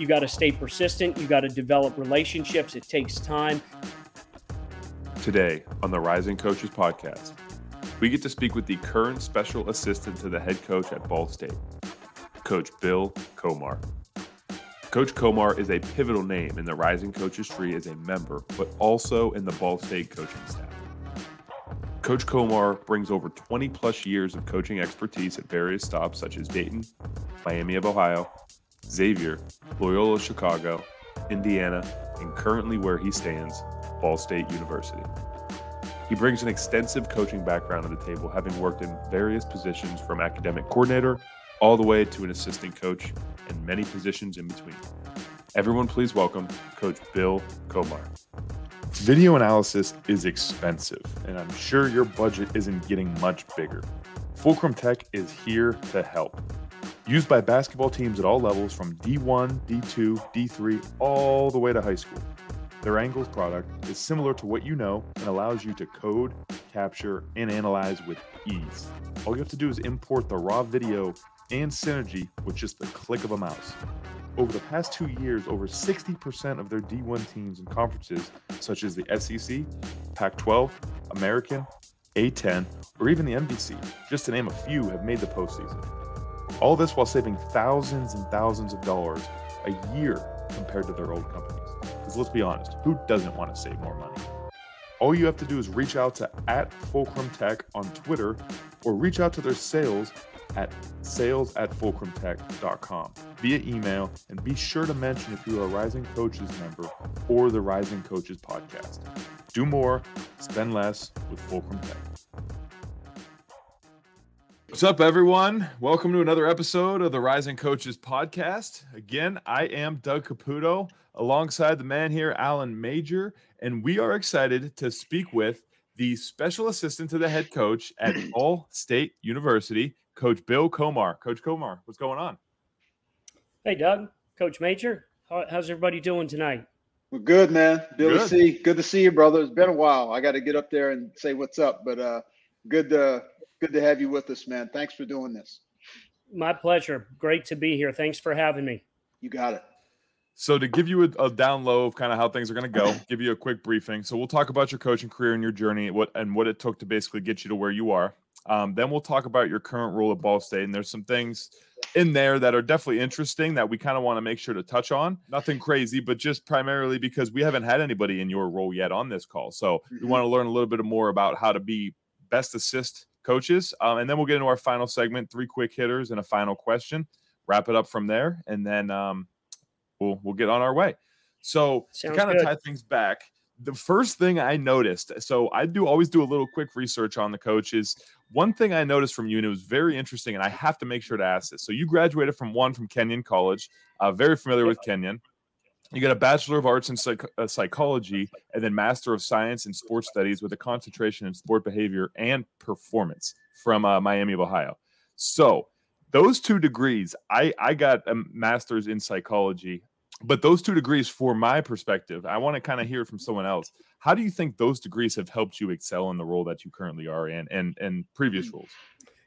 You got to stay persistent. You got to develop relationships. It takes time. Today on the Rising Coaches podcast, we get to speak with the current special assistant to the head coach at Ball State, Coach Bill Comar. Coach Comar is a pivotal name in the Rising Coaches tree as a member, but also in the Ball State coaching staff. Coach Comar brings over 20 plus years of coaching expertise at various stops such as Dayton, Miami of Ohio, Xavier, Loyola Chicago, Indiana, and currently where he stands, Ball State University. He brings an extensive coaching background to the table, having worked in various positions from academic coordinator all the way to an assistant coach and many positions in between. Everyone, please welcome Coach Bill Comar. Video analysis is expensive, and I'm sure your budget isn't getting much bigger. Fulcrum Tech is here to help. Used by basketball teams at all levels from D1, D2, D3, all the way to high school. Their Angles product is similar to what you know and allows you to code, capture, and analyze with ease. All you have to do is import the raw video and synergy with just the click of a mouse. Over the past two years, over 60% of their D1 teams and conferences, such as the SEC, Pac 12, American, A10, or even the MVC, just to name a few, have made the postseason. All this while saving thousands and thousands of dollars a year compared to their old companies. Because let's be honest, who doesn't want to save more money? All you have to do is reach out to at Fulcrum Tech on Twitter or reach out to their sales at sales at fulcrumtech.com via email and be sure to mention if you are a Rising Coaches member or the Rising Coaches podcast. Do more, spend less with Fulcrum Tech. What's up, everyone? Welcome to another episode of the Rising Coaches podcast. Again, I am Doug Caputo alongside the man here, Alan Major, and we are excited to speak with the special assistant to the head coach at Ball State University, Coach Bill Comar. Coach Comar, what's going on? Hey, Doug, Coach Major, how, how's everybody doing tonight? We're good, man. Bill good. to see, good to see you, brother. It's been a while. I got to get up there and say what's up, but uh, good to good to have you with us, man. Thanks for doing this. My pleasure. Great to be here. Thanks for having me. You got it. So to give you a, a down low of kind of how things are going to go, give you a quick briefing. So we'll talk about your coaching career and your journey, what and what it took to basically get you to where you are. Um, then we'll talk about your current role at Ball State, and there's some things in there that are definitely interesting that we kind of want to make sure to touch on. Nothing crazy, but just primarily because we haven't had anybody in your role yet on this call, so we mm-hmm. want to learn a little bit more about how to be best assist coaches. Um, and then we'll get into our final segment, three quick hitters and a final question. Wrap it up from there, and then um, we'll we'll get on our way. So Sounds to kind of tie things back, the first thing I noticed, so I do always do a little quick research on the coaches. One thing I noticed from you, and it was very interesting, and I have to make sure to ask this. So you graduated from one from Kenyon College, uh, very familiar with Kenyon. You got a Bachelor of Arts in psych- uh, Psychology and then Master of Science in Sports Studies with a concentration in sport behavior and performance from uh, Miami of Ohio. So, those two degrees, I, I got a master's in psychology, but those two degrees, for my perspective, I want to kind of hear from someone else. How do you think those degrees have helped you excel in the role that you currently are in and, and previous mm. roles?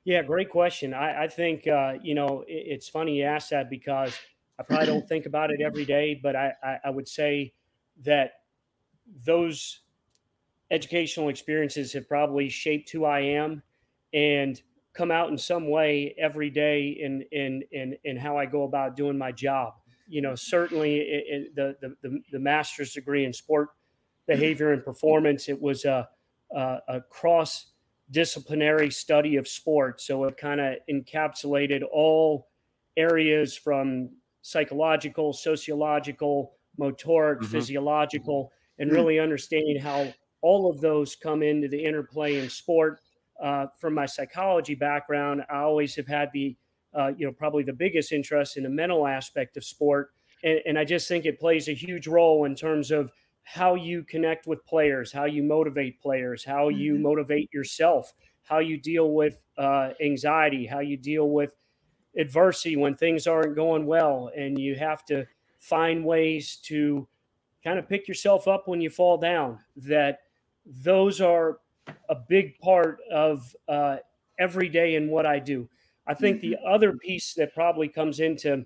Yeah, great question. I, I think, uh, you know, it, it's funny you ask that because – I probably don't think about it every day, but I, I, I would say that those educational experiences have probably shaped who I am and come out in some way every day in in in, in how I go about doing my job. You know, certainly it, it, the, the the master's degree in sport behavior and performance. It was a a, a cross disciplinary study of sport, so it kind of encapsulated all areas from psychological, sociological, motoric, mm-hmm. physiological, and mm. really understanding how all of those come into the interplay in sport. Uh, from my psychology background, I always have had the, uh, you know, probably the biggest interest in the mental aspect of sport. And, and I just think it plays a huge role in terms of how you connect with players, how you motivate players, how you mm-hmm. motivate yourself, how you deal with uh, anxiety, how you deal with adversity when things aren't going well and you have to find ways to kind of pick yourself up when you fall down that those are a big part of uh, every day in what i do i think mm-hmm. the other piece that probably comes into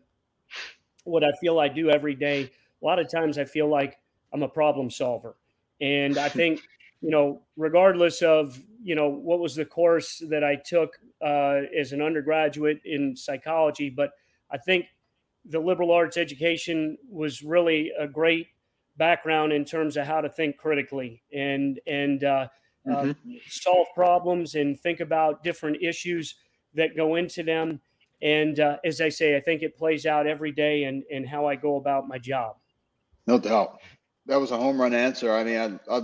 what I feel I do every day, a lot of times I feel like I'm a problem solver. And I think, you know, regardless of, you know, what was the course that I took uh, as an undergraduate in psychology, but I think the liberal arts education was really a great background in terms of how to think critically and and uh, uh mm-hmm. uh, solve problems and think about different issues that go into them. And uh, as I say, I think it plays out every day and in, in how I go about my job. No doubt. That was a home run answer. I mean, I, I,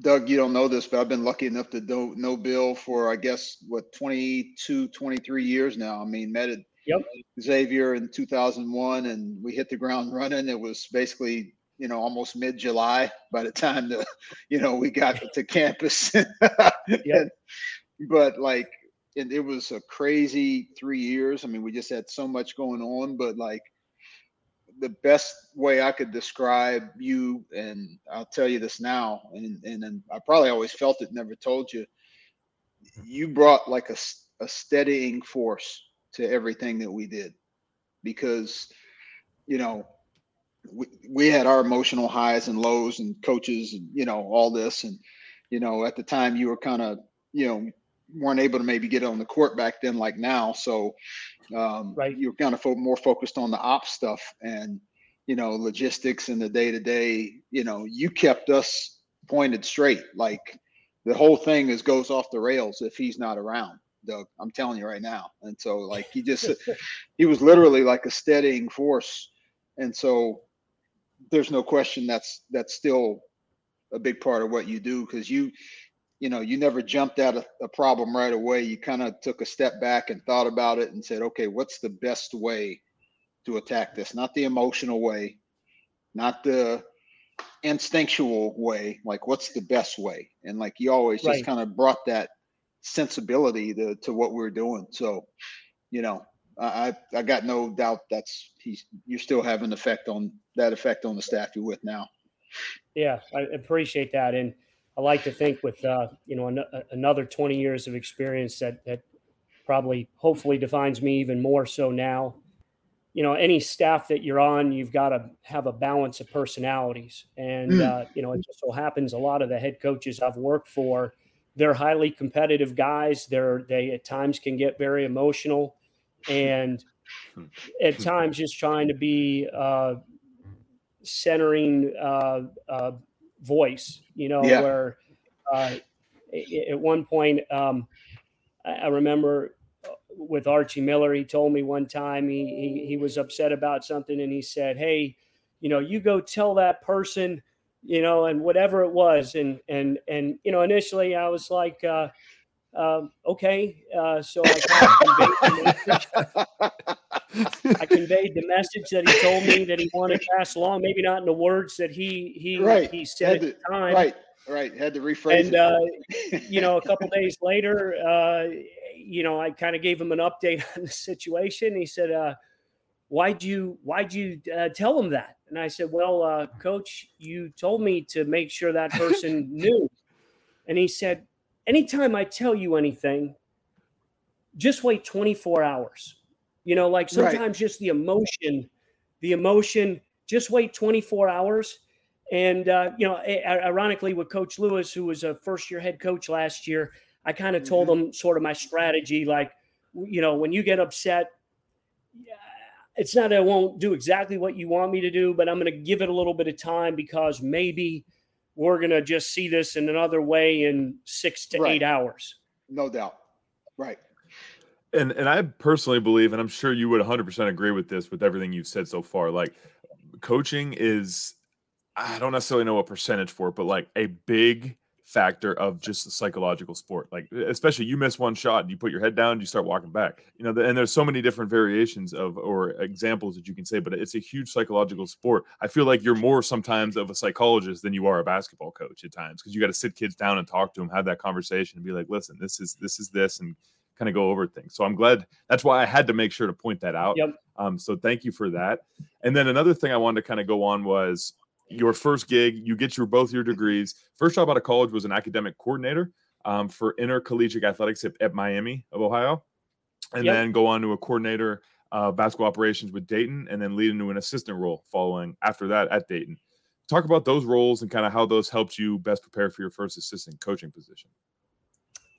Doug, you don't know this, but I've been lucky enough to know, know Bill for, I guess, what, 22, 23 years now. I mean, met at yep. Xavier in 2001 and we hit the ground running. It was basically, you know, almost mid July by the time the, you know, we got to campus. yep. but like, and it was a crazy three years. I mean, we just had so much going on, but like the best way I could describe you, and I'll tell you this now, and and, and I probably always felt it, never told you. You brought like a, a steadying force to everything that we did, because you know we, we had our emotional highs and lows, and coaches, and you know all this, and you know at the time you were kind of you know weren't able to maybe get on the court back then like now. So um, right. you're kind of fo- more focused on the ops stuff and you know logistics and the day to day. You know, you kept us pointed straight. Like the whole thing is goes off the rails if he's not around. Doug, I'm telling you right now. And so like he just he was literally like a steadying force. And so there's no question that's that's still a big part of what you do because you you know, you never jumped at a, a problem right away. You kind of took a step back and thought about it and said, okay, what's the best way to attack this? Not the emotional way, not the instinctual way. Like, what's the best way? And like, you always right. just kind of brought that sensibility to, to what we are doing. So, you know, I I got no doubt that's he's you're still having effect on that effect on the staff you're with now. Yeah, I appreciate that. And I like to think with uh, you know an, another 20 years of experience that that probably hopefully defines me even more so now. You know, any staff that you're on, you've got to have a balance of personalities, and mm. uh, you know it just so happens a lot of the head coaches I've worked for, they're highly competitive guys. They're they at times can get very emotional, and hmm. at times just trying to be uh, centering uh, uh, voice, you know, yeah. where uh, at one point, um, I remember uh, with Archie Miller, he told me one time he, he, he was upset about something and he said, Hey, you know, you go tell that person, you know, and whatever it was. And, and, and, you know, initially I was like, uh, um, okay. Uh, so I I conveyed the message that he told me that he wanted to pass along. Maybe not in the words that he he right. he said at the time. Right, right. Had to rephrase. And uh, you know, a couple days later, uh, you know, I kind of gave him an update on the situation. He said, uh, "Why'd you Why'd you uh, tell him that?" And I said, "Well, uh, Coach, you told me to make sure that person knew." And he said, "Anytime I tell you anything, just wait 24 hours." You know, like sometimes right. just the emotion, the emotion, just wait 24 hours. And, uh, you know, ironically, with Coach Lewis, who was a first year head coach last year, I kind of mm-hmm. told him sort of my strategy. Like, you know, when you get upset, it's not that I won't do exactly what you want me to do, but I'm going to give it a little bit of time because maybe we're going to just see this in another way in six to right. eight hours. No doubt. Right. And and I personally believe, and I'm sure you would 100% agree with this, with everything you've said so far. Like, coaching is, I don't necessarily know a percentage for it, but like a big factor of just the psychological sport. Like, especially you miss one shot, you put your head down, you start walking back. You know, and there's so many different variations of or examples that you can say, but it's a huge psychological sport. I feel like you're more sometimes of a psychologist than you are a basketball coach at times because you got to sit kids down and talk to them, have that conversation, and be like, listen, this is this is this, and kind of go over things. So I'm glad that's why I had to make sure to point that out. Yep. Um, so thank you for that. And then another thing I wanted to kind of go on was your first gig. You get your both your degrees. First job out of college was an academic coordinator um, for intercollegiate athletics at, at, Miami of Ohio, and yep. then go on to a coordinator uh, basketball operations with Dayton, and then lead into an assistant role following after that at Dayton. Talk about those roles and kind of how those helped you best prepare for your first assistant coaching position.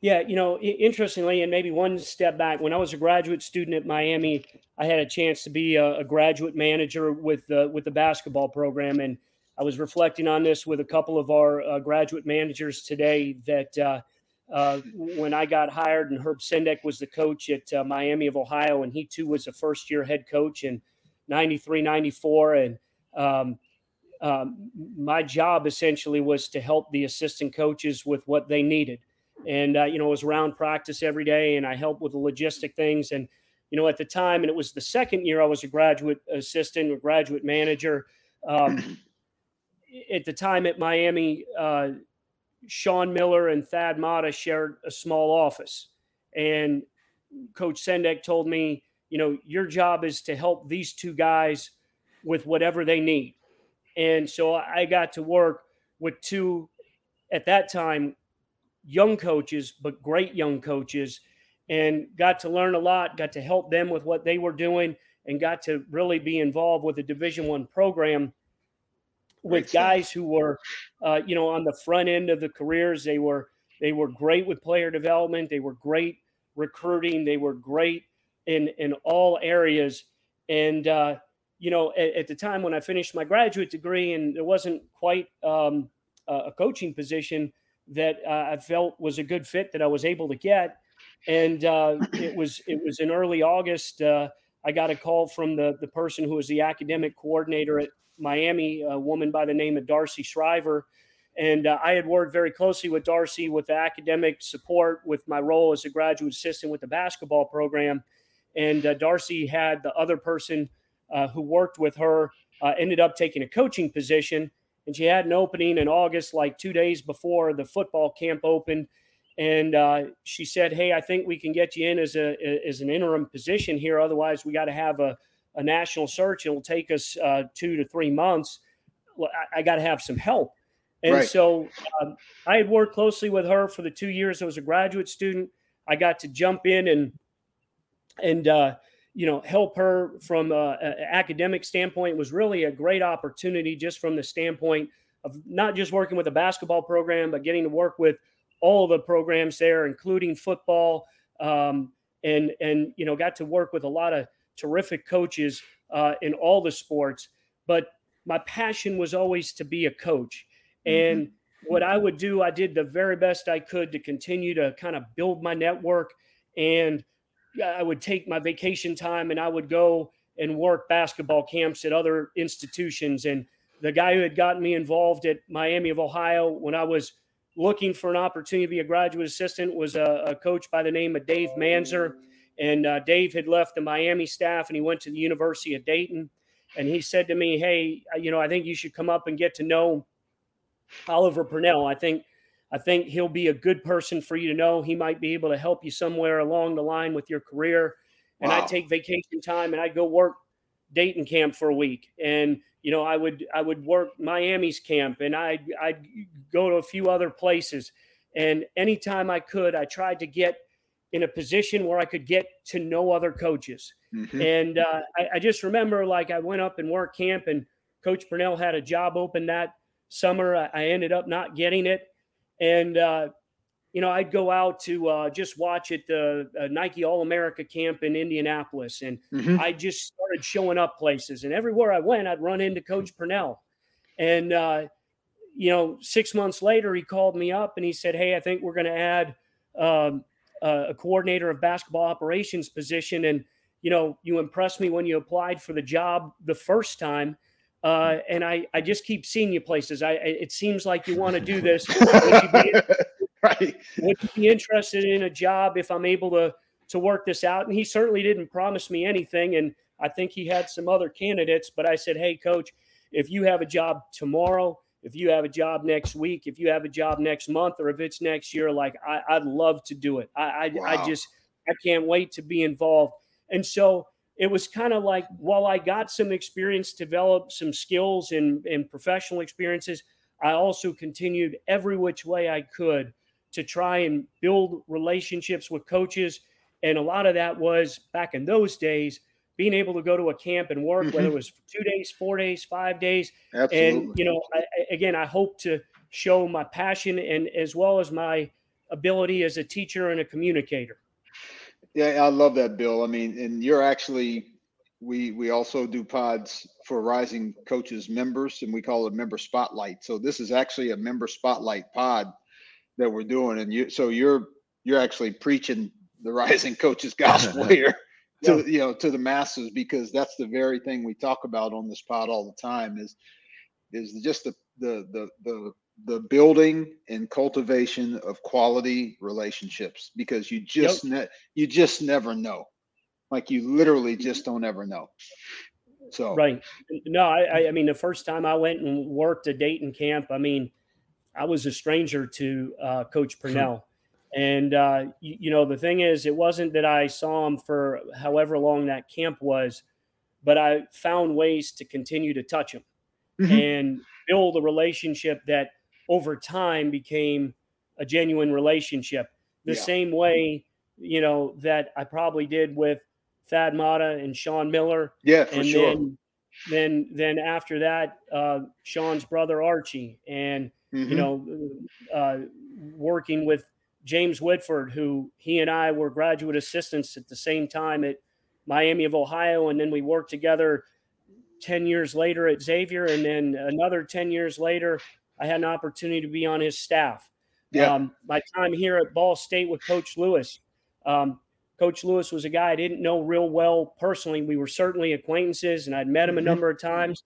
Yeah, you know, interestingly, and maybe one step back, when I was a graduate student at Miami, I had a chance to be a, a graduate manager with the with the basketball program, and I was reflecting on this with a couple of our uh, graduate managers today. That uh, uh, when I got hired, and Herb Sendek was the coach at uh, Miami of Ohio, and he too was a first year head coach in '93, '94, and um, um, my job essentially was to help the assistant coaches with what they needed and uh, you know, was around practice every day, and I helped with the logistic things. And you know, at the time, and it was the second year I was a graduate assistant or graduate manager. Um, at the time at Miami, uh, Sean Miller and Thad Matta shared a small office, and Coach Sendek told me, you know, your job is to help these two guys with whatever they need. And so I got to work with two at that time young coaches, but great young coaches, and got to learn a lot. Got to help them with what they were doing, and got to really be involved with a Division One program with guys who were, uh, you know, on the front end of the careers. They were they were great with player development. They were great recruiting. They were great in in all areas. And uh, you know, at, at, the time when I finished my graduate degree, and there wasn't quite um, a coaching position that uh, I felt was a good fit that I was able to get. And uh, it was it was in early August. Uh, I got a call from the the person who was the academic coordinator at Miami, a woman by the name of Darcy Shriver. And uh, I had worked very closely with Darcy with the academic support with my role as a graduate assistant with the basketball program. And uh, Darcy had the other person uh, who worked with her ended up taking a coaching position and she had an opening in August, like two days before the football camp opened. And uh, she said, "Hey, I think we can get you in as a as an interim position here. Otherwise, we got to have a, a national search. It'll take us uh, two to three months. I, I got to have some help." And right. so um, I had worked closely with her for the two years I was a graduate student. I got to jump in and and uh, you know help her from an academic standpoint was really a great opportunity just from the standpoint of not just working with a basketball program but getting to work with all the programs there including football um, and and you know got to work with a lot of terrific coaches uh, in all the sports but my passion was always to be a coach mm-hmm. and mm-hmm. what i would do i did the very best i could to continue to kind of build my network and I would take my vacation time and I would go and work basketball camps at other institutions. And the guy who had gotten me involved at Miami of Ohio when I was looking for an opportunity to be a graduate assistant was a, a coach by the name of Dave Manzer. And uh, Dave had left the Miami staff and he went to the University of Dayton. And he said to me, Hey, you know, I think you should come up and get to know Oliver Purnell. I think I think he'll be a good person for you to know. He might be able to help you somewhere along the line with your career. And wow. I'd take vacation time and I'd go work Dayton camp for a week. And you know, I would I would work Miami's camp and I'd I'd go to a few other places. And anytime I could, I tried to get in a position where I could get to know other coaches. Mm-hmm. And uh, I, I, just remember like I went up and worked camp and Coach Purnell had a job open that summer. I, I ended up not getting it and uh, you know I'd go out to uh, just watch at the uh, Nike All America camp in Indianapolis, and mm-hmm. I just started showing up places, and everywhere I went, I'd run into Coach Purnell, and uh, you know six months later he called me up and he said, "Hey, I think we're going to add." Um, a coordinator of basketball operations position and you know you impressed me when you applied for the job the first time uh, and I, I just keep seeing you places. I, it seems like you want to do this. would, you be, right. would you be interested in a job if I'm able to to work this out? And he certainly didn't promise me anything. And I think he had some other candidates. But I said, hey, coach, if you have a job tomorrow, if you have a job next week, if you have a job next month, or if it's next year, like I, would love to do it. I, I, wow. I just I can't wait to be involved. And so it was kind of like while I got some experience, developed some skills and, and professional experiences, I also continued every which way I could to try and build relationships with coaches. And a lot of that was back in those days being able to go to a camp and work, mm-hmm. whether it was two days, four days, five days. Absolutely. And, you know, I, again, I hope to show my passion and as well as my ability as a teacher and a communicator. Yeah, I love that, Bill. I mean, and you're actually we we also do pods for rising coaches members and we call it member spotlight so this is actually a member spotlight pod that we're doing and you so you're you're actually preaching the rising coaches gospel here to yeah. you know to the masses because that's the very thing we talk about on this pod all the time is is just the the the the the building and cultivation of quality relationships because you just yep. ne- you just never know like you literally just don't ever know so right no I, I mean the first time i went and worked a dayton camp i mean i was a stranger to uh, coach hmm. purnell and uh, you, you, know, the thing is, it wasn't that I saw him for however long that camp was, but I found ways to continue to touch him mm-hmm. and build a relationship that over time became a genuine relationship. The yeah. same way, you know, that I probably did with Thad Matta and Sean Miller. Yeah, for and sure. Then, then, then after that, uh, Sean's brother Archie, and mm-hmm. you know, uh, working with James Whitford, who he and I were graduate assistants at the same time at Miami of Ohio. And then we worked together 10 years later at Xavier. And then another 10 years later, I had an opportunity to be on his staff. Yeah. Um, my time here at Ball State with Coach Lewis. Um, Coach Lewis was a guy I didn't know real well personally. We were certainly acquaintances, and I'd met him a mm-hmm. number of times.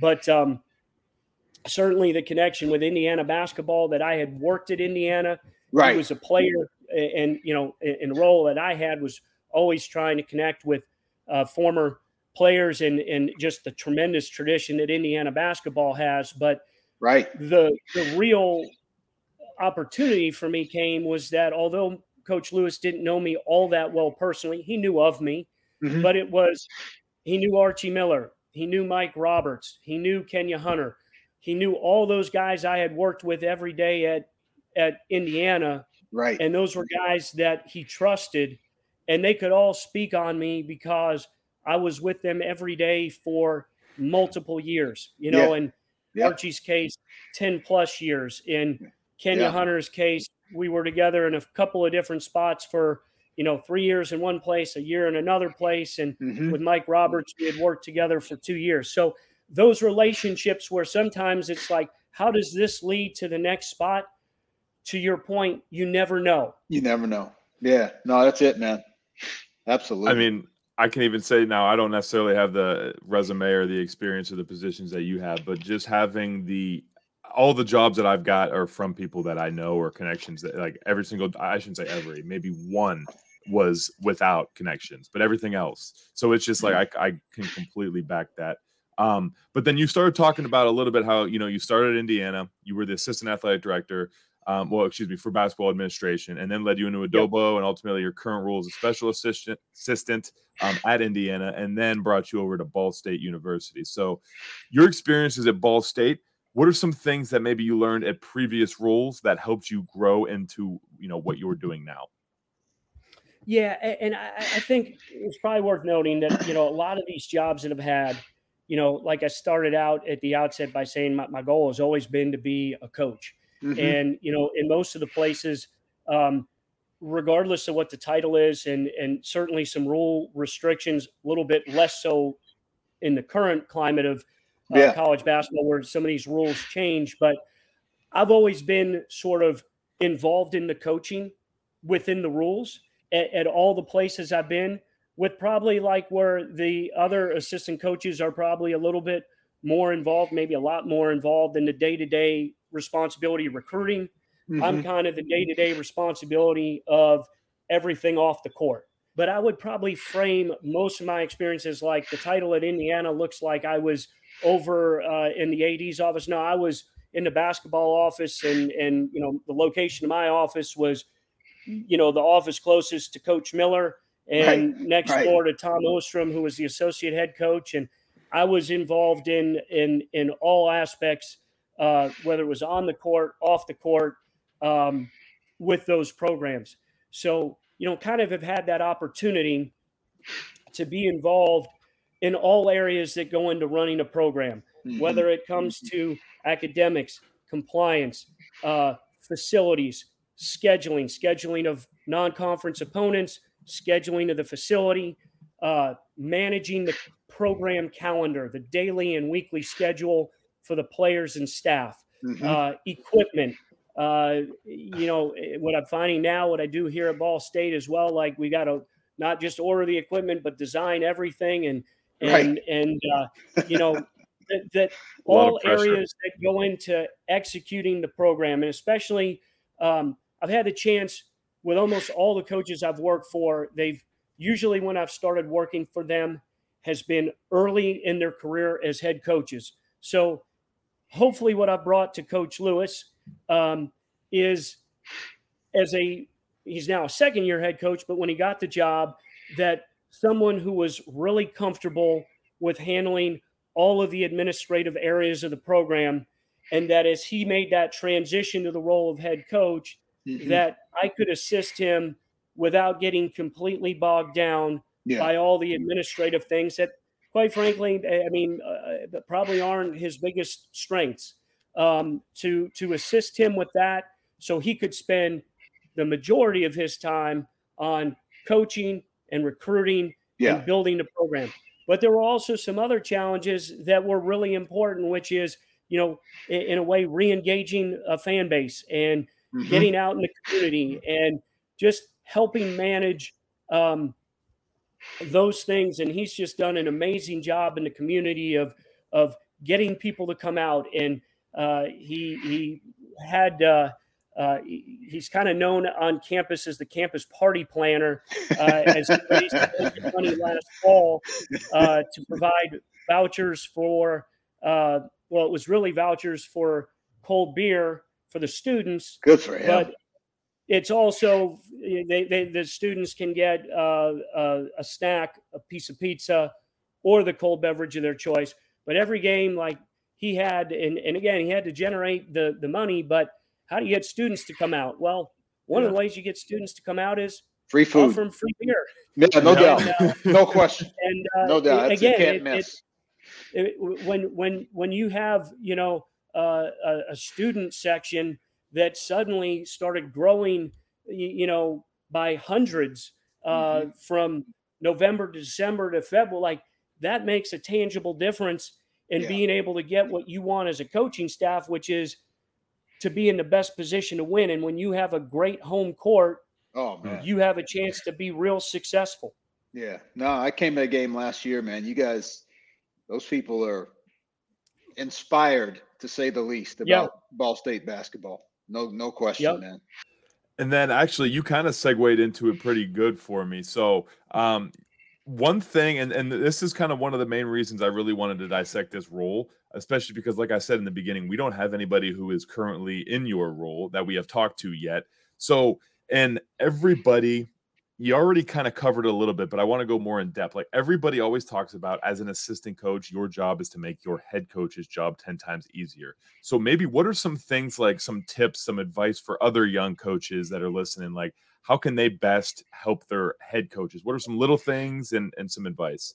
But um, certainly the connection with Indiana basketball that I had worked at Indiana Right. He was a player, and you know, in the role that I had was always trying to connect with uh, former players and and just the tremendous tradition that Indiana basketball has. But right, the the real opportunity for me came was that although Coach Lewis didn't know me all that well personally, he knew of me, mm-hmm. but it was he knew Archie Miller, he knew Mike Roberts, he knew Kenya Hunter, he knew all those guys I had worked with every day at at Indiana. Right. And those were guys that he trusted, and they could all speak on me because I was with them every day for multiple years, you know, yeah. in yeah. Archie's case, 10 plus years. In Kenya yeah. Hunter's case, we were together in a couple of different spots for, you know, three years in one place, a year in another place. And mm-hmm. with Mike Roberts, we had worked together for two years. So those relationships where sometimes it's like, how does this lead to the next spot? to your point, you never know. You never know. Yeah. No, that's it, man. Absolutely. I mean, I can even say now I don't necessarily have the resume or the experience or the positions that you have, but just having the all the jobs that I've got are from people that I know or connections that like every single I shouldn't say every, maybe one was without connections, but everything else. So it's just like I, I can completely back that. Um, but then you started talking about a little bit how you know you started Indiana, you were the assistant athletic director, um, well, excuse me, for basketball administration, and then led you into Adobo, yep. and ultimately your current role as a special assistant assistant um, at Indiana, and then brought you over to Ball State University. So, your experiences at Ball State. What are some things that maybe you learned at previous roles that helped you grow into you know what you're doing now? Yeah, and I, I think it's probably worth noting that you know a lot of these jobs that I've had, you know, like I started out at the outset by saying my, my goal has always been to be a coach Mm-hmm. And you know, in most of the places, um, regardless of what the title is, and and certainly some rule restrictions, a little bit less so in the current climate of uh, yeah. college basketball, where some of these rules change. But I've always been sort of involved in the coaching within the rules at, at all the places I've been. With probably like where the other assistant coaches are probably a little bit more involved, maybe a lot more involved in the day to day responsibility recruiting. Mm-hmm. I'm kind of the day to day responsibility of everything off the court. But I would probably frame most of my experiences like the title at Indiana looks like I was over uh, in the AD's office. No, I was in the basketball office, and and you know the location of my office was, you know, the office closest to Coach Miller, and right. next right. door to Tom Ostrom, who was the associate head coach, and I was involved in in in all aspects uh, whether it was on the court, off the court, um, with those programs. So, you know, kind of have had that opportunity to be involved in all areas that go into running a program, mm-hmm. whether it comes to academics, compliance, uh, facilities, scheduling, scheduling of non conference opponents, scheduling of the facility, uh, managing the program calendar, the daily and weekly schedule for the players and staff, mm-hmm. uh, equipment. Uh, you know, eh, what I'm finding now, what I do here at Ball State as well, like we got to not just order the equipment, but design everything and, and, right. and, uh, you know, that, that all areas that go into executing the program, and especially um, I've had the chance with almost all the coaches I've worked for. They've usually when I've started working for them has been early in their career as head coaches. So hopefully, what I've brought to Coach Lewis um, is as a he's now a second year head coach, but when he got the job, that someone who was really comfortable with handling all of the administrative areas of the program and that as he made that transition to the role of head coach mm-hmm. that i could assist him without getting completely bogged down yeah. by all the administrative things that quite frankly i mean uh, probably aren't his biggest strengths um, to to assist him with that so he could spend the majority of his time on coaching and recruiting yeah. and building the program but there were also some other challenges that were really important, which is, you know, in, in a way, re-engaging a fan base and mm-hmm. getting out in the community and just helping manage um, those things. And he's just done an amazing job in the community of of getting people to come out. And uh, he he had uh, uh, he's kind of known on campus as the campus party planner, uh, as he raised money last fall uh, to provide vouchers for. Uh, well, it was really vouchers for cold beer for the students. Good for him. But it's also they, they the students can get uh, a, a snack, a piece of pizza, or the cold beverage of their choice. But every game, like he had, and, and again, he had to generate the the money, but how do you get students to come out? Well, one yeah. of the ways you get students to come out is free food from free beer. Yeah, no doubt, uh, no question, and uh, no doubt. It, again, can't it, miss. It, when when when you have you know uh, a, a, student section that suddenly started growing, you, know, by hundreds uh, mm-hmm. from November to December to February, like that makes a tangible difference in yeah. being able to get what you want as a coaching staff, which is to be in the best position to win. And when you have a great home court, oh man, you have a chance to be real successful. Yeah. No, I came to a game last year, man. You guys, those people are inspired to say the least about yep. Ball State basketball. No, no question, yep. man. And then actually, you kind of segued into it pretty good for me. So, um, one thing, and, and this is kind of one of the main reasons I really wanted to dissect this role, especially because, like I said in the beginning, we don't have anybody who is currently in your role that we have talked to yet. So, and everybody, you already kind of covered a little bit, but I want to go more in depth. Like everybody always talks about as an assistant coach, your job is to make your head coach's job 10 times easier. So, maybe what are some things like some tips, some advice for other young coaches that are listening? Like, how can they best help their head coaches? What are some little things and, and some advice?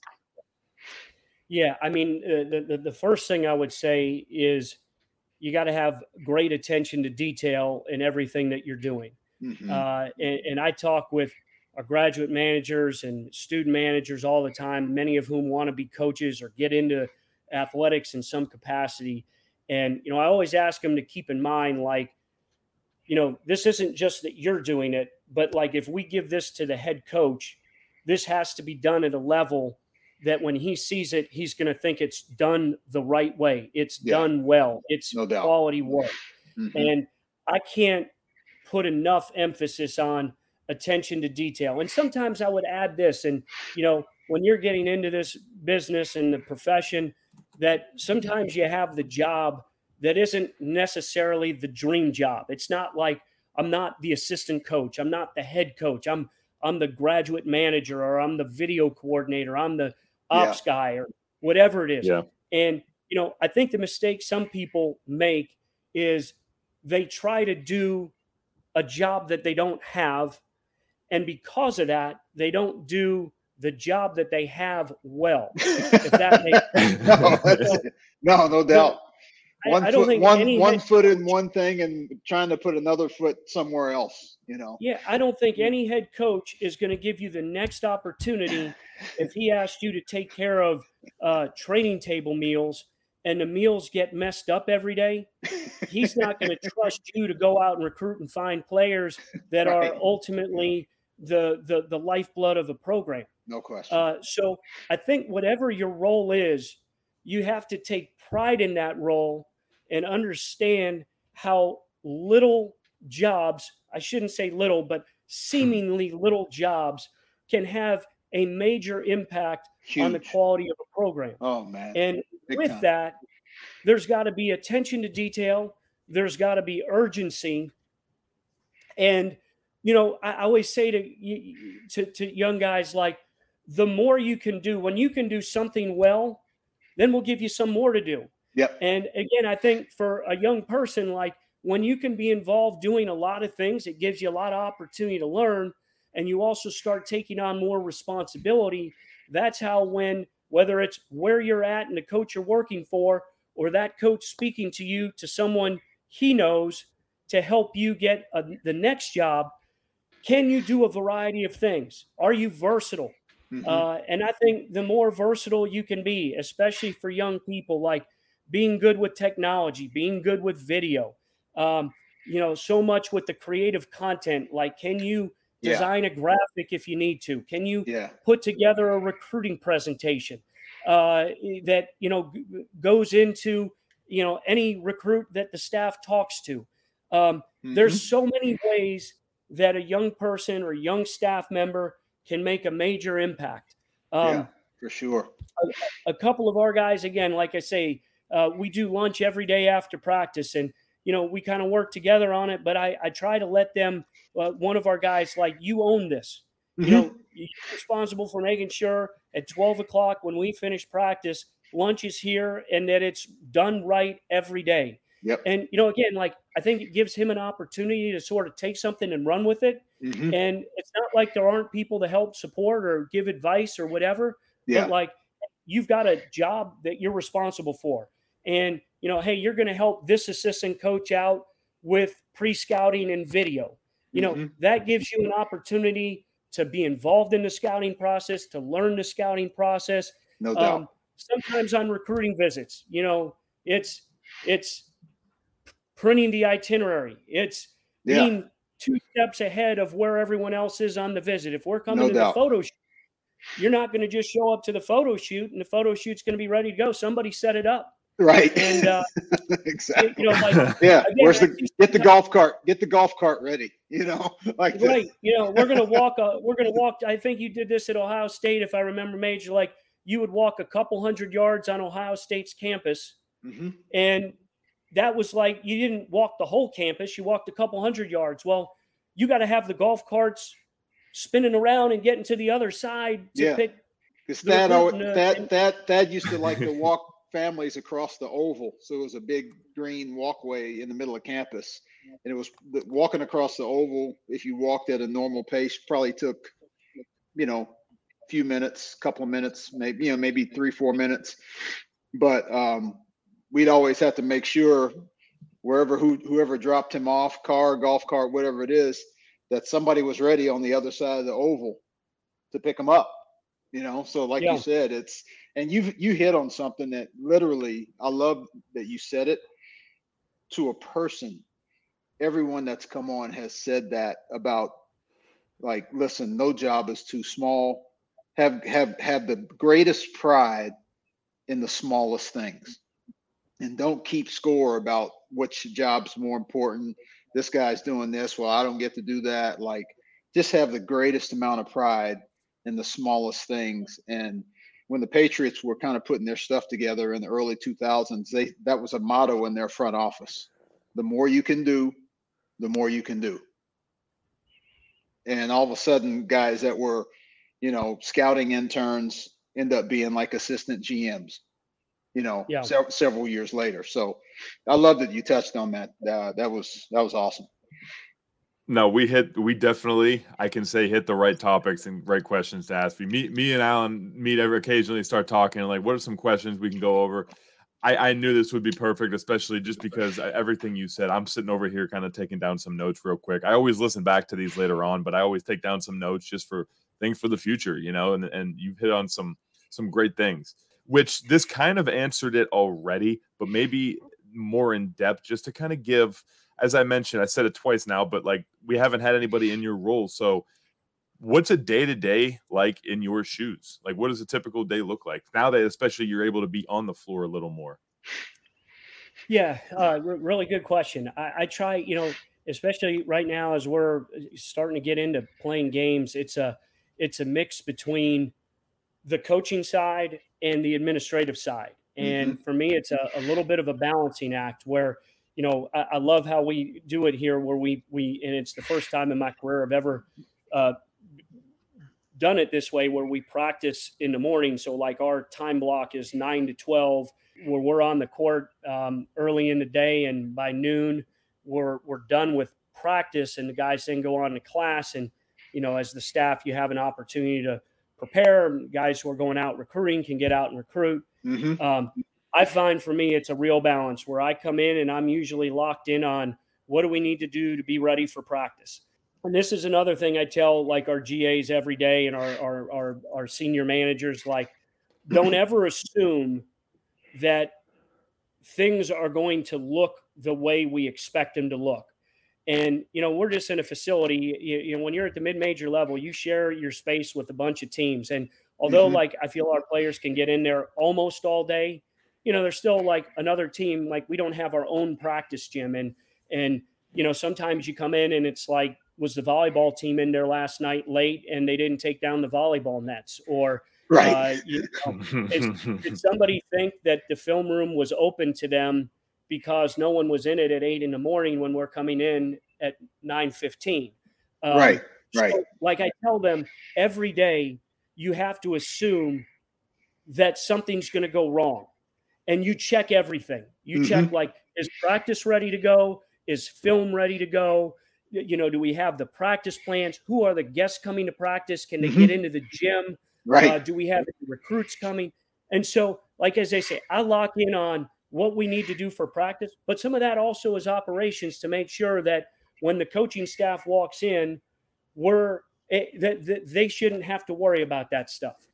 Yeah, I mean, uh, the, the, the first thing I would say is you got to have great attention to detail in everything that you're doing. Mm-hmm. Uh, and, and, I talk with our graduate managers and student managers all the time, many of whom want to be coaches or get into athletics in some capacity. And, you know, I always ask them to keep in mind, like, you know, this isn't just that you're doing it, but like if we give this to the head coach, this has to be done at a level that when he sees it, he's going to think it's done the right way. It's yeah. done well. It's no quality work. Mm-hmm. And I can't put enough emphasis on attention to detail. And sometimes I would add this, and you know, when you're getting into this business and the profession, that sometimes you have the job that isn't necessarily the dream job. It's not like I'm not the assistant coach, I'm not the head coach, I'm I'm the graduate manager or I'm the video coordinator, I'm the ops yeah. guy or whatever it is. Yeah. And you know, I think the mistake some people make is they try to do a job that they don't have and because of that, they don't do the job that they have well. If that makes no, no, no doubt. One I, I foot, one, one foot in one thing and trying to put another foot somewhere else, you know? Yeah. I don't think any head coach is going to give you the next opportunity if he asked you to take care of uh, training table meals and the meals get messed up every day, he's not going to trust you to go out and recruit and find players that right. are ultimately the, the the lifeblood of the program. No question. Uh, so I think whatever your role is, you have to take pride in that role and understand how little jobs, I shouldn't say little, but seemingly little jobs can have a major impact Huge. on the quality of a program. Oh man. And Big with time. that, there's got to be attention to detail. There's got to be urgency. And, you know, I, I always say to, to, to young guys, like, the more you can do, when you can do something well, then we'll give you some more to do. Yep. And again, I think for a young person, like when you can be involved doing a lot of things, it gives you a lot of opportunity to learn. And you also start taking on more responsibility. That's how, when whether it's where you're at and the coach you're working for, or that coach speaking to you to someone he knows to help you get a, the next job, can you do a variety of things? Are you versatile? Mm-hmm. Uh, and I think the more versatile you can be, especially for young people, like being good with technology, being good with video, um, you know, so much with the creative content. Like, can you design yeah. a graphic if you need to? Can you yeah. put together a recruiting presentation uh, that you know g- goes into you know any recruit that the staff talks to? Um, mm-hmm. There's so many ways that a young person or young staff member can make a major impact. Um, yeah, for sure. A, a, couple of our guys, again, like I say, uh, we do lunch every day after practice, and you know we kind of work together on it. But I, I try to let them uh, one of our guys like you own this. Mm-hmm. You know, you're responsible for making sure at 12 o'clock when we finish practice, lunch is here and that it's done right every day. Yep. And you know, again, like I think it gives him an opportunity to sort of take something and run with it. Mm-hmm. And it's not like there aren't people to help support or give advice or whatever. Yeah. But like you've got a job that you're responsible for. And you know, hey, you're going to help this assistant coach out with pre-scouting and video you know, mm-hmm. that gives you an opportunity to be involved in the scouting process, to learn the scouting process. No doubt. Um, sometimes on recruiting visits, you know, it's it's printing the itinerary. It's yeah. being two steps ahead of where everyone else is on the visit. If we're coming no to doubt. the photo shoot, you're not going to just show up to the photo shoot and the photo shoot's going to be ready to go. Somebody set it up. Right. And uh, exactly. You know, like yeah. Again, Where's the get the golf cart? Get the golf cart ready. You know, like right. The, you know, we're gonna walk. A, we're gonna walk. I think you did this at Ohio State, if I remember, Major. Like you would walk a couple hundred yards on Ohio State's campus, mm-hmm. and that was like you didn't walk the whole campus. You walked a couple hundred yards. Well, you got to have the golf carts spinning around and getting to the other side to yeah. pick. Because that, that, that, that used to like to walk families across the oval. So it was a big green walkway in the middle of campus. And it was walking across the oval. If you walked at a normal pace, probably took, you know, a few minutes, couple of minutes, maybe, you know, maybe three, four minutes. But um, we'd always have to make sure wherever who, whoever dropped him off, car, golf cart, whatever it is, that somebody was ready on the other side of the oval to pick him up. You know, so like yeah. you said, it's and you you hit on something that literally I love that you said it to a person. Everyone that's come on has said that about like listen, no job is too small. Have have have the greatest pride in the smallest things. And don't keep score about which job's more important. This guy's doing this, well I don't get to do that. Like just have the greatest amount of pride in the smallest things and when the Patriots were kind of putting their stuff together in the early 2000s, they that was a motto in their front office: the more you can do, the more you can do. And all of a sudden, guys that were, you know, scouting interns end up being like assistant GMs, you know, yeah. se- several years later. So, I love that you touched on that. Uh, that was that was awesome. No, we hit we definitely I can say hit the right topics and right questions to ask. Me me and Alan meet every occasionally start talking like what are some questions we can go over. I, I knew this would be perfect, especially just because everything you said. I'm sitting over here kind of taking down some notes real quick. I always listen back to these later on, but I always take down some notes just for things for the future, you know. And and you've hit on some some great things, which this kind of answered it already, but maybe more in depth, just to kind of give as I mentioned, I said it twice now, but like we haven't had anybody in your role. So what's a day to day like in your shoes? Like what does a typical day look like now that especially you're able to be on the floor a little more? Yeah, uh, really good question. I, I try, you know, especially right now as we're uh, starting to get into playing games, it's a it's a mix between the coaching side and the administrative side. And mm-hmm. for me, it's a, a little bit of a balancing act where you know, I, I, love how we do it here, where we we and it's the first time in my career I've ever uh, done it this way, where we practice in the morning. So like our time block is nine to twelve, where we're on the court um, early in the day, and by noon we're we're done with practice, and the guys then go on to class. And you know, as the staff, you have an opportunity to prepare. Guys who are going out recruiting can get out and recruit. Mm-hmm. Um, I find for me it's a real balance where I come in and I'm usually locked in on what do we need to do to be ready for practice. And this is another thing I tell like our GAs every day and our our our, our senior managers like don't ever assume that things are going to look the way we expect them to look. And you know, we're just in a facility. You, you know, when you're at the mid-major level, you share your space with a bunch of teams. And although, mm-hmm. like, I feel our players can get in there almost all day, you know, there's still like another team. Like we don't have our own practice gym, and and you know, sometimes you come in and it's like, was the volleyball team in there last night late and they didn't take down the volleyball nets, or right? Uh, you know, did somebody think that the film room was open to them because no one was in it at eight in the morning when we're coming in at nine fifteen? Um, right, right. So, like I tell them every day, you have to assume that something's going to go wrong and you check everything. You mm-hmm. check like is practice ready to go? Is film ready to go? You know, do we have the practice plans? Who are the guests coming to practice? Can they mm-hmm. get into the gym? Right. Uh, do we have recruits coming? And so, like as they say, I lock in on what we need to do for practice, but some of that also is operations to make sure that when the coaching staff walks in, we're eh, that they shouldn't have to worry about that stuff.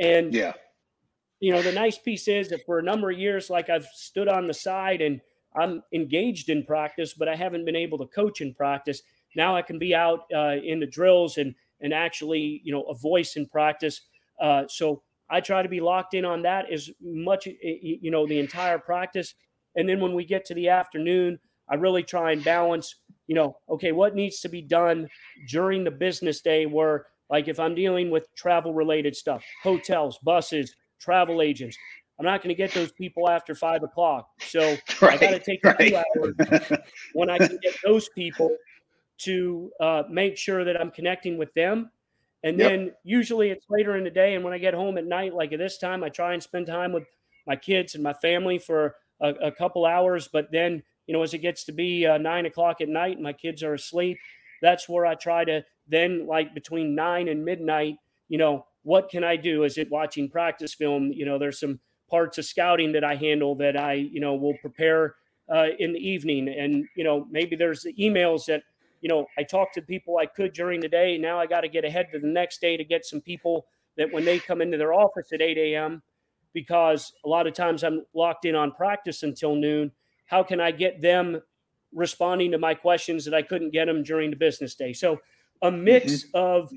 And yeah, you know, the nice piece is that for a number of years, like I've stood on the side and I'm engaged in practice, but I haven't been able to coach in practice. Now I can be out uh, in the drills and and actually, you know, a voice in practice. Uh, so I try to be locked in on that as much, you know, the entire practice. And then when we get to the afternoon, I really try and balance, you know, okay, what needs to be done during the business day where, like, if I'm dealing with travel related stuff, hotels, buses, travel agents. I'm not going to get those people after five o'clock. So right, I got to take right. two hours when I can get those people to uh, make sure that I'm connecting with them. And then usually it's later in the day. And when I get home at night, like at this time, I try and spend time with my kids and my family for a, a couple hours. But then, you know, as it gets to be uh, nine o'clock at night and my kids are asleep, that's where I try to then, like between nine and midnight, you know, what can I do? Is it watching practice film? You know, there's some parts of scouting that I handle that I, you know, will prepare uh, in the evening. And, you know, maybe there's the emails that, you know, I talked to people I could during the day. Now I got to get ahead to the next day to get some people that when they come into their office at 8 a.m., because a lot of times I'm locked in on practice until noon. How can I get them responding to my questions that I couldn't get them during the business day? So a mix mm-hmm. of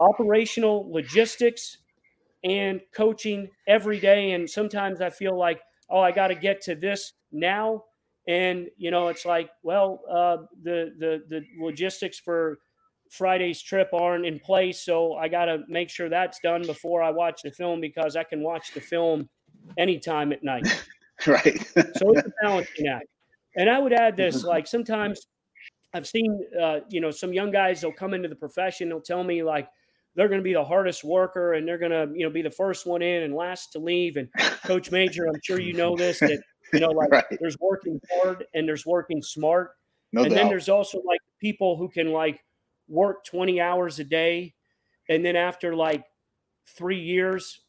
operational logistics and coaching every day. And sometimes I feel like, oh, I got to get to this now. And you know, it's like, well, uh, the the the logistics for Friday's trip aren't in place, so I got to make sure that's done before I watch the film because I can watch the film anytime at night. right. so it's a balancing act. And I would add this: like sometimes I've seen, uh, you know, some young guys. They'll come into the profession. They'll tell me like, they're going to be the hardest worker and they're going to you know be the first one in and last to leave and coach major i'm sure you know this that you know like right. there's working hard and there's working smart. No and doubt. then there's also like people who can like work 20 hours a day and then after like three years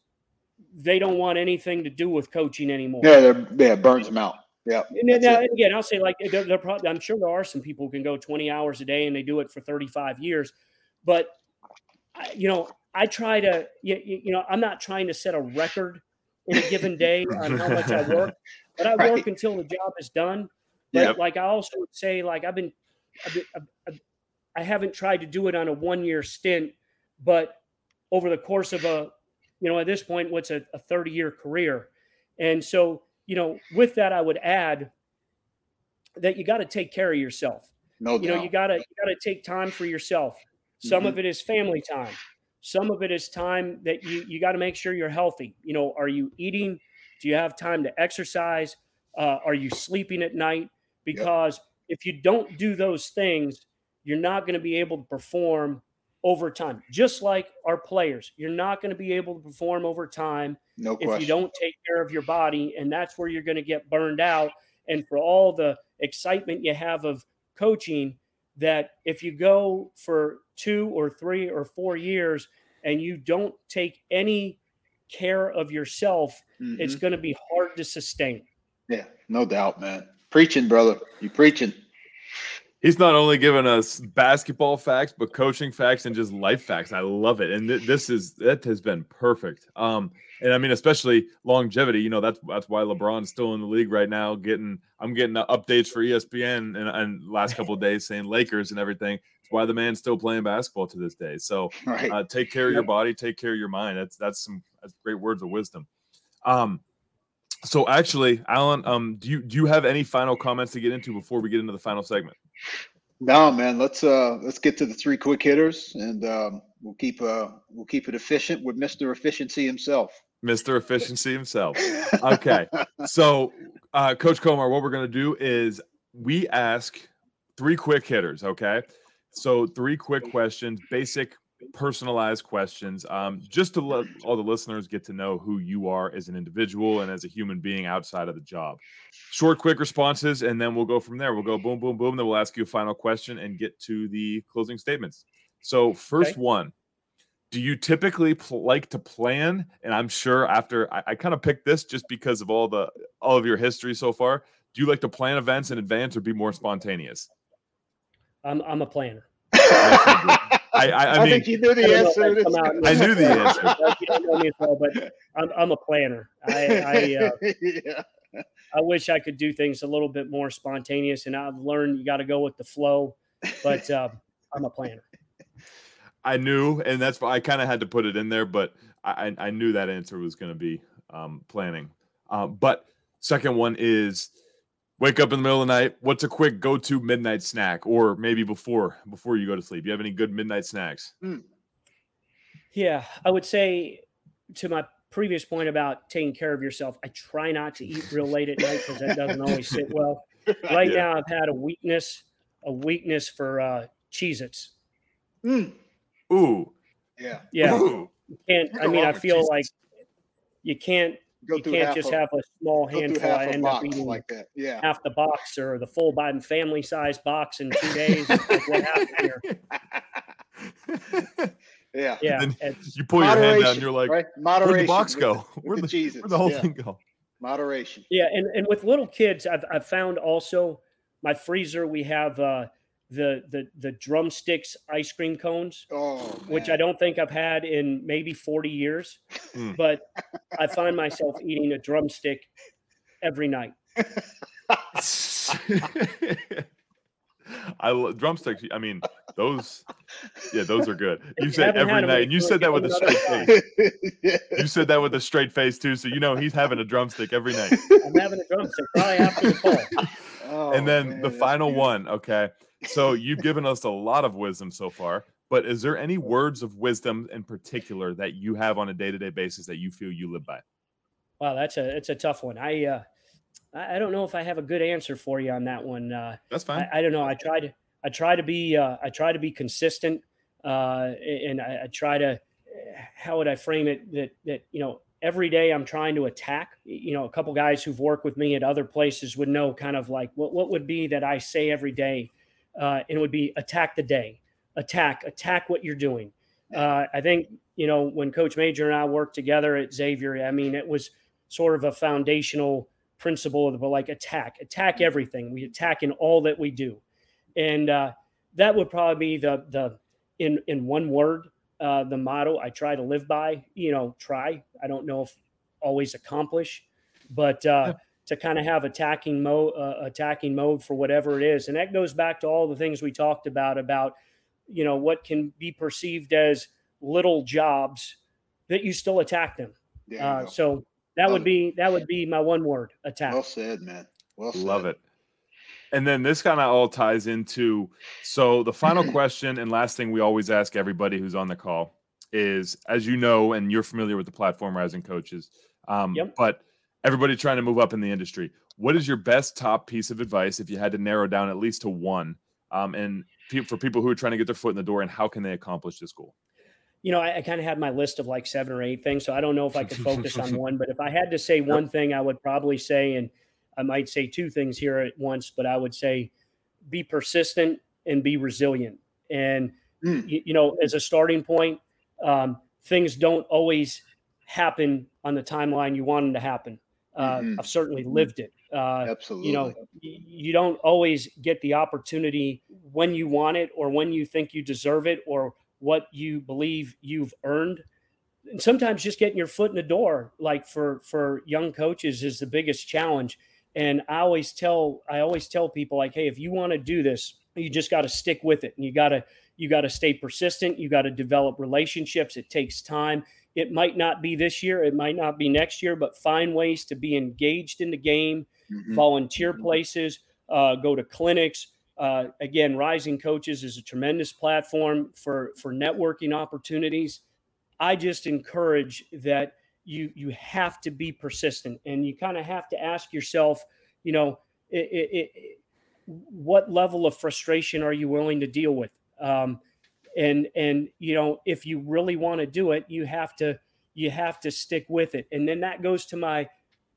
they don't want anything to do with coaching anymore. Yeah they're yeah burns them out. Yeah and, now, again i'll say like they're, they're probably, i'm sure there are some people who can go 20 hours a day and they do it for 35 years but you know i try to you, you know i'm not trying to set a record in a given day on how much i work but i work right. until the job is done but yep. like i also would say like i've been, I've been I've, I haven't tried to do it on a one year stint, but over the course of a, you know, at this point, what's a, a 30 year career. And so, you know, with that, I would add that you got to take care of yourself. No you know, you gotta you gotta take time for yourself. Some mm-hmm. of it is family time. Some of it is time that you you got to make sure you're healthy. You know, are you eating? Do you have time to exercise? Uh, are you sleeping at night? Because yep. if you don't do those things, you're not going to be able to perform over time. Just like our players, you're not going to be able to perform over time no if you don't take care of your body, and that's where you're going to get burned out. And for all the excitement you have of coaching, that if you go for two or three or four years and you don't take any care of yourself, mm-hmm. it's going to be hard to sustain. Yeah, no doubt, man. Preaching, brother. You preaching he's not only giving us basketball facts, but coaching facts and just life facts. I love it, and th- this is that has been perfect. Um, and I mean, especially longevity. You know, that's that's why LeBron's still in the league right now. Getting, I'm getting updates for ESPN and, and last couple days saying Lakers and everything. It's why the man's still playing basketball to this day. So, right. uh, take care of your body, take care of your mind. That's that's some that's great words of wisdom. Um, so actually, Alan, um, do you do you have any final comments to get into before we get into the final segment? No, man. Let's uh let's get to the three quick hitters, and um, we'll keep uh we'll keep it efficient with Mister Efficiency himself. Mr. Efficiency himself. Okay, so uh, Coach Comar, what we're gonna do is we ask three quick hitters. Okay, so three quick questions, basic personalized questions um, just to let all the listeners get to know who you are as an individual and as a human being outside of the job. Short, quick responses, and then we'll go from there. We'll go boom, boom, boom. Then we'll ask you a final question and get to the closing statements. So, first okay. one do you typically pl- like to plan and i'm sure after i, I kind of picked this just because of all the all of your history so far do you like to plan events in advance or be more spontaneous i'm, I'm a planner I, I, I, I mean, think you knew the answer. I knew the answer. you know me well, but I'm, I'm a planner. I, I, uh, yeah. I wish I could do things a little bit more spontaneous, and I've learned you got to go with the flow. But uh, I'm a planner. I knew, and that's why I kind of had to put it in there. But I, I knew that answer was going to be um, planning. Uh, but second one is wake up in the middle of the night what's a quick go-to midnight snack or maybe before before you go to sleep you have any good midnight snacks mm. yeah i would say to my previous point about taking care of yourself i try not to eat real late at night because that doesn't always sit well right yeah. now i've had a weakness a weakness for uh cheez-its mm. ooh yeah yeah Ooh. you can't i mean i feel like you can't Go you can't just a, have a small handful. I end up eating like that. Yeah. half the box or the full Biden family size box in two days. what happened here? yeah. Yeah. You pull your hand down. You're like, right? Moderation. Where'd the box go? Where'd the, the, where'd the whole yeah. thing go? Moderation. Yeah, and and with little kids, I've I've found also my freezer. We have uh, the the the drumsticks ice cream cones, oh, which I don't think I've had in maybe 40 years. Mm. But I find myself eating a drumstick every night. I love drumsticks. I mean, those, yeah, those are good. You said every night, and you said that with a straight face. You said that with a straight face too, so you know he's having a drumstick every night. I'm having a drumstick probably after the call. Oh, and then man, the final one, okay so you've given us a lot of wisdom so far but is there any words of wisdom in particular that you have on a day-to-day basis that you feel you live by? Wow that's a it's a tough one. I uh i don't know if i have a good answer for you on that one uh that's fine. I, I don't know. I try to i try to be uh i try to be consistent uh and I, I try to how would i frame it that that you know every day I'm trying to attack. You know, a couple guys who've worked with me at other places would know kind of like what what would be that I say every day uh, and it would be attack the day, attack, attack what you're doing. Uh, I think you know when Coach Major and I worked together at Xavier. I mean, it was sort of a foundational principle of the like attack, attack everything. We attack in all that we do, and uh, that would probably be the the in in one word uh, the motto I try to live by. You know, try. I don't know if always accomplish, but uh, to kind of have attacking mode, uh, attacking mode for whatever it is, and that goes back to all the things we talked about about you know what can be perceived as little jobs that you still attack them. Uh, so that would be that would be my one word attack. Well said, man. Well said. Love it. And then this kind of all ties into so the final question and last thing we always ask everybody who's on the call is as you know and you're familiar with the platform rising coaches um, yep. but everybody trying to move up in the industry what is your best top piece of advice if you had to narrow down at least to one um, and for people who are trying to get their foot in the door and how can they accomplish this goal you know i, I kind of had my list of like seven or eight things so i don't know if i could focus on one but if i had to say one thing i would probably say and I might say two things here at once, but I would say be persistent and be resilient. And, mm. you, you, know, as a starting point, um, things don't always happen on the timeline you want them to happen. Uh, mm-hmm. I've certainly mm-hmm. lived it. Uh, Absolutely. You know, you don't always get the opportunity when you want it or when you think you deserve it or what you believe you've earned. And sometimes just getting your foot in the door, like for for young coaches, is the biggest challenge. And I always tell I always tell people like, hey, if you want to do this, you just got to stick with it, and you got to you got to stay persistent. You got to develop relationships. It takes time. It might not be this year. It might not be next year, but find ways to be engaged in the game, mm-hmm. volunteer mm-hmm. places, uh, go to clinics. Uh, again, Rising Coaches is a tremendous platform for for networking opportunities. I just encourage that you you have to be persistent and you kind of have to ask yourself you know it, it, it, what level of frustration are you willing to deal with um, and and you know if you really want to do it you have to you have to stick with it and then that goes to my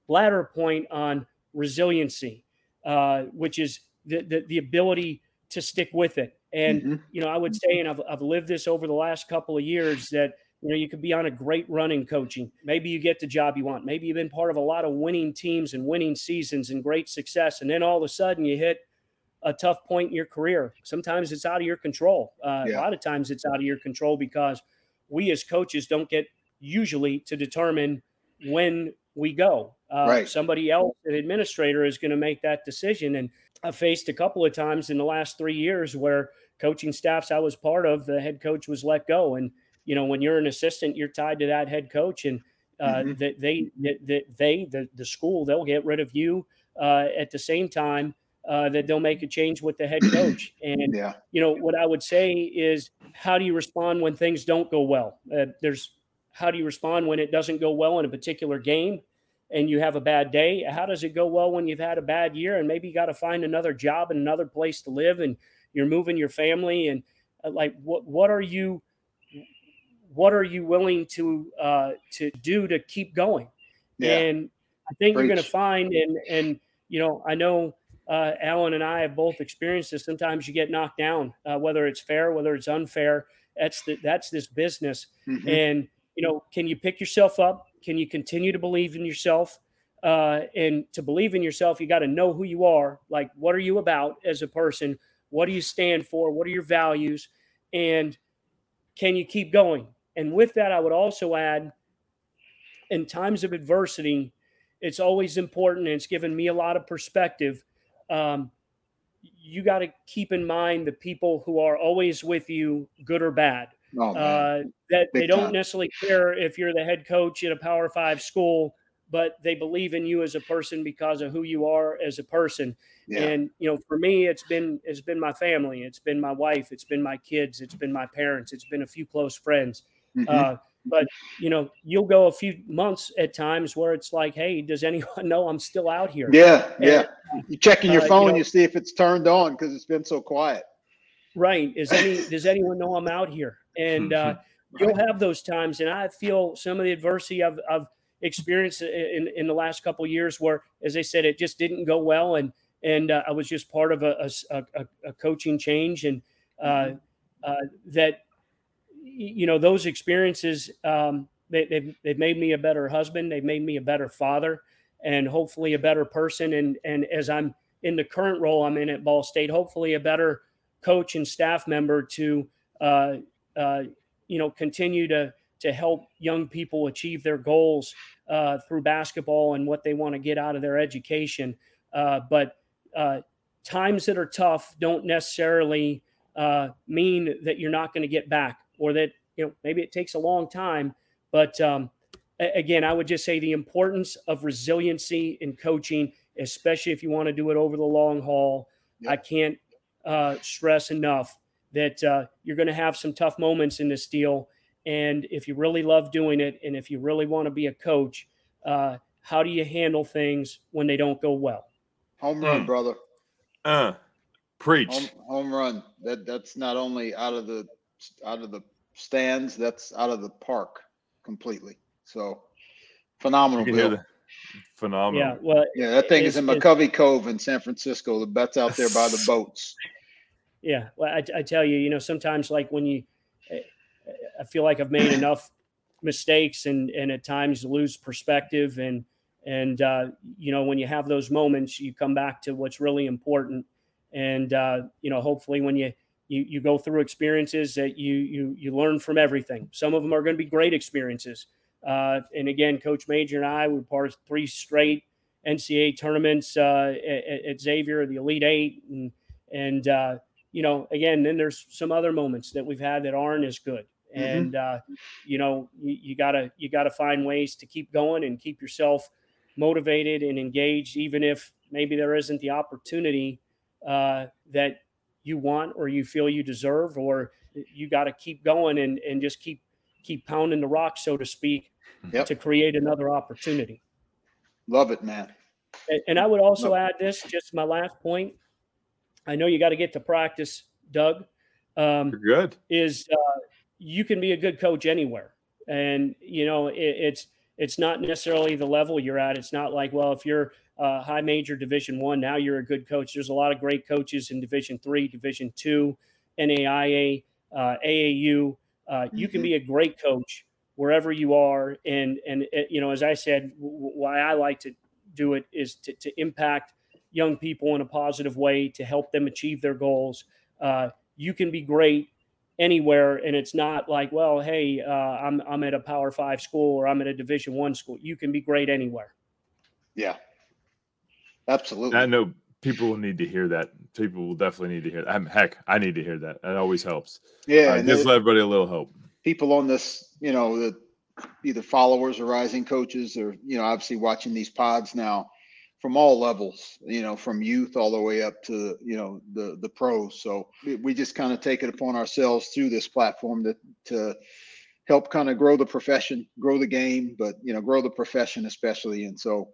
latter point on resiliency uh, which is the, the, the ability to stick with it and mm-hmm. you know i would say and I've, I've lived this over the last couple of years that you know, you could be on a great run in coaching. Maybe you get the job you want. Maybe you've been part of a lot of winning teams and winning seasons and great success. And then all of a sudden you hit a tough point in your career. Sometimes it's out of your control. Uh, yeah. A lot of times it's out of your control because we as coaches don't get usually to determine when we go. Uh, right. Somebody else, an administrator, is going to make that decision. And I faced a couple of times in the last three years where coaching staffs I was part of, the head coach was let go. And you know, when you're an assistant, you're tied to that head coach, and uh, mm-hmm. that they that they the the school they'll get rid of you uh, at the same time uh, that they'll make a change with the head coach. And yeah. you know what I would say is, how do you respond when things don't go well? Uh, there's how do you respond when it doesn't go well in a particular game? and you have a bad day how does it go well when you've had a bad year and maybe you got to find another job and another place to live and you're moving your family and uh, like what what are you what are you willing to uh, to do to keep going? Yeah. And I think Preach. you're going to find, and and you know, I know uh, Alan and I have both experienced this. Sometimes you get knocked down, uh, whether it's fair, whether it's unfair. That's the, that's this business. Mm-hmm. And you know, can you pick yourself up? Can you continue to believe in yourself? Uh, and to believe in yourself, you got to know who you are. Like, what are you about as a person? What do you stand for? What are your values? And can you keep going? And with that, I would also add in times of adversity, it's always important, and it's given me a lot of perspective. Um, you got to keep in mind the people who are always with you, good or bad. Oh, uh, that Big they don't time. necessarily care if you're the head coach at a Power Five school, but they believe in you as a person because of who you are as a person. Yeah. And you know, for me, it's been it's been my family, it's been my wife, it's been my kids, it's been my parents, it's been a few close friends. Mm-hmm. Uh, but you know, you'll go a few months at times where it's like, hey, does anyone know I'm still out here? Yeah, and, yeah. You checking your uh, phone, you, know, you see if it's turned on because it's been so quiet. Right. Is any does anyone know I'm out here? And uh, you'll have those times, and I feel some of the adversity I've, I've experienced in in the last couple years where, as I said, it just didn't go well, and and uh, I was just part of a, a, a, a coaching change, and uh, mm-hmm. uh, that you know those experiences um, they, they've they've made me a better husband, they've made me a better father, and hopefully a better person. And and as I'm in the current role I'm in at Ball State, hopefully a better coach and staff member to uh, uh, you know continue to to help young people achieve their goals uh, through basketball and what they want to get out of their education. Uh, but uh, times that are tough don't necessarily uh, mean that you're not going to get back, or that you know maybe it takes a long time. But um, again, I would just say the importance of resiliency in coaching, especially if you want to do it over the long haul. Yep. I can't uh, stress enough that uh, you're going to have some tough moments in this deal. And if you really love doing it, and if you really want to be a coach, uh, how do you handle things when they don't go well? Home run, mm. brother. Uh, preach. Home, home, run. That that's not only out of the out of the stands, that's out of the park completely. So phenomenal. Bill. Phenomenal. Yeah. Well, yeah, that thing is in McCovey Cove in San Francisco. The bet's out there by the boats. Yeah. Well, I, I tell you, you know, sometimes like when you, I feel like I've made enough mistakes and and at times lose perspective and and uh, you know when you have those moments you come back to what's really important and uh, you know hopefully when you, you you go through experiences that you you you learn from everything. Some of them are going to be great experiences. Uh, and again coach major and i were part of three straight ncaa tournaments uh, at, at, xavier the elite eight and and uh, you know again then there's some other moments that we've had that aren't as good. Mm-hmm. and uh, you know you, you, gotta you gotta find ways to keep going and keep yourself motivated and engaged, even if maybe there isn't the opportunity uh, that you want or you feel you deserve, or you got to keep going and, and just keep keep pounding the rock, so to speak, yep. to create another opportunity. Love it, man. And, and I would also add this, just my last point. I know you got to get to practice, Doug. Um, You're good. Is uh, you can be a good coach anywhere, and you know it, it's it's not necessarily the level you're at. It's not like, well, if you're a high major division one, now you're a good coach. There's a lot of great coaches in division three, division two, NAIA, uh, AAU. Uh, mm-hmm. You can mm-hmm. be a great coach wherever you are. And, and uh, you know, as I said, w- why I like to do it is to, to impact young people in a positive way to help them achieve their goals. Uh, you can be great anywhere and it's not like well hey uh, i'm i'm at a power five school or i'm at a division one school you can be great anywhere yeah absolutely. I know people will need to hear that. People will definitely need to hear that. I mean, heck i need to hear that. That always helps. Yeah uh, gives everybody a little hope people on this you know the either followers or rising coaches or you know obviously watching these pods now from all levels, you know, from youth all the way up to you know the the pros. So we, we just kind of take it upon ourselves through this platform to to help kind of grow the profession, grow the game, but you know, grow the profession especially. And so,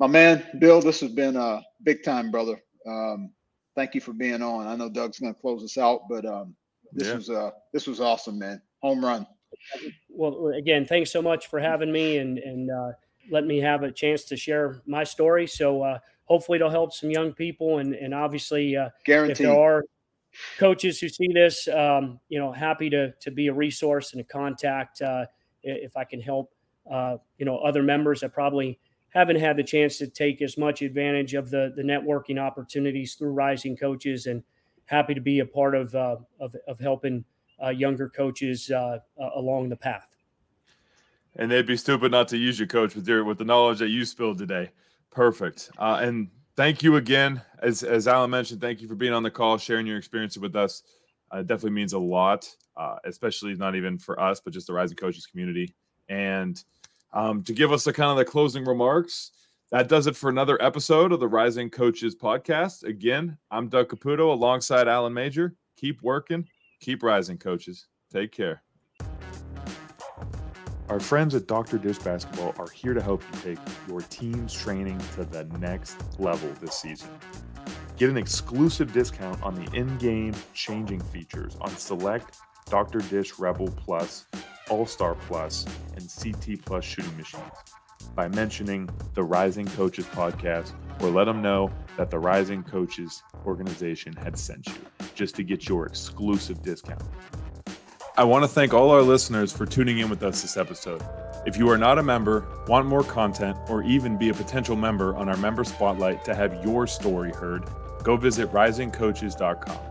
my man, Bill, this has been a big time, brother. Um, thank you for being on. I know Doug's going to close us out, but um, this yeah. was uh this was awesome, man. Home run. Well, again, thanks so much for having me and and. Uh, let me have a chance to share my story. So uh, hopefully it'll help some young people. And, and obviously, uh, if there are coaches who see this, um, you know, happy to, to be a resource and a contact uh, if I can help, uh, you know, other members that probably haven't had the chance to take as much advantage of the, the networking opportunities through rising coaches and happy to be a part of, uh, of, of helping uh, younger coaches along the path and they'd be stupid not to use you, coach, with your with the knowledge that you spilled today. Perfect. Uh, and thank you again, as as Alan mentioned. Thank you for being on the call, sharing your experience with us. Uh, it definitely means a lot, uh, especially not even for us, but just the rising coaches community. And um, to give us the kind of the closing remarks, that does it for another episode of the Rising Coaches podcast. Again, I'm Doug Caputo alongside Alan Major. Keep working, keep rising, coaches. Take care. Our friends at Dr. Dish Basketball are here to help you take your team's training to the next level this season. Get an exclusive discount on the in game changing features on select Dr. Dish Rebel Plus, All Star Plus, and CT Plus shooting machines. by mentioning the Rising Coaches podcast or let them know that the Rising Coaches organization had sent you just to get your exclusive discount. I want to thank all our listeners for tuning in with us this episode. If you are not a member, want more content, or even be a potential member on our member spotlight to have your story heard, go visit risingcoaches.com.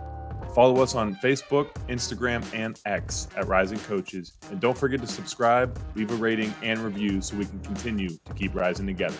Follow us on Facebook, Instagram, and X at Rising Coaches. And don't forget to subscribe, leave a rating, and review so we can continue to keep rising together.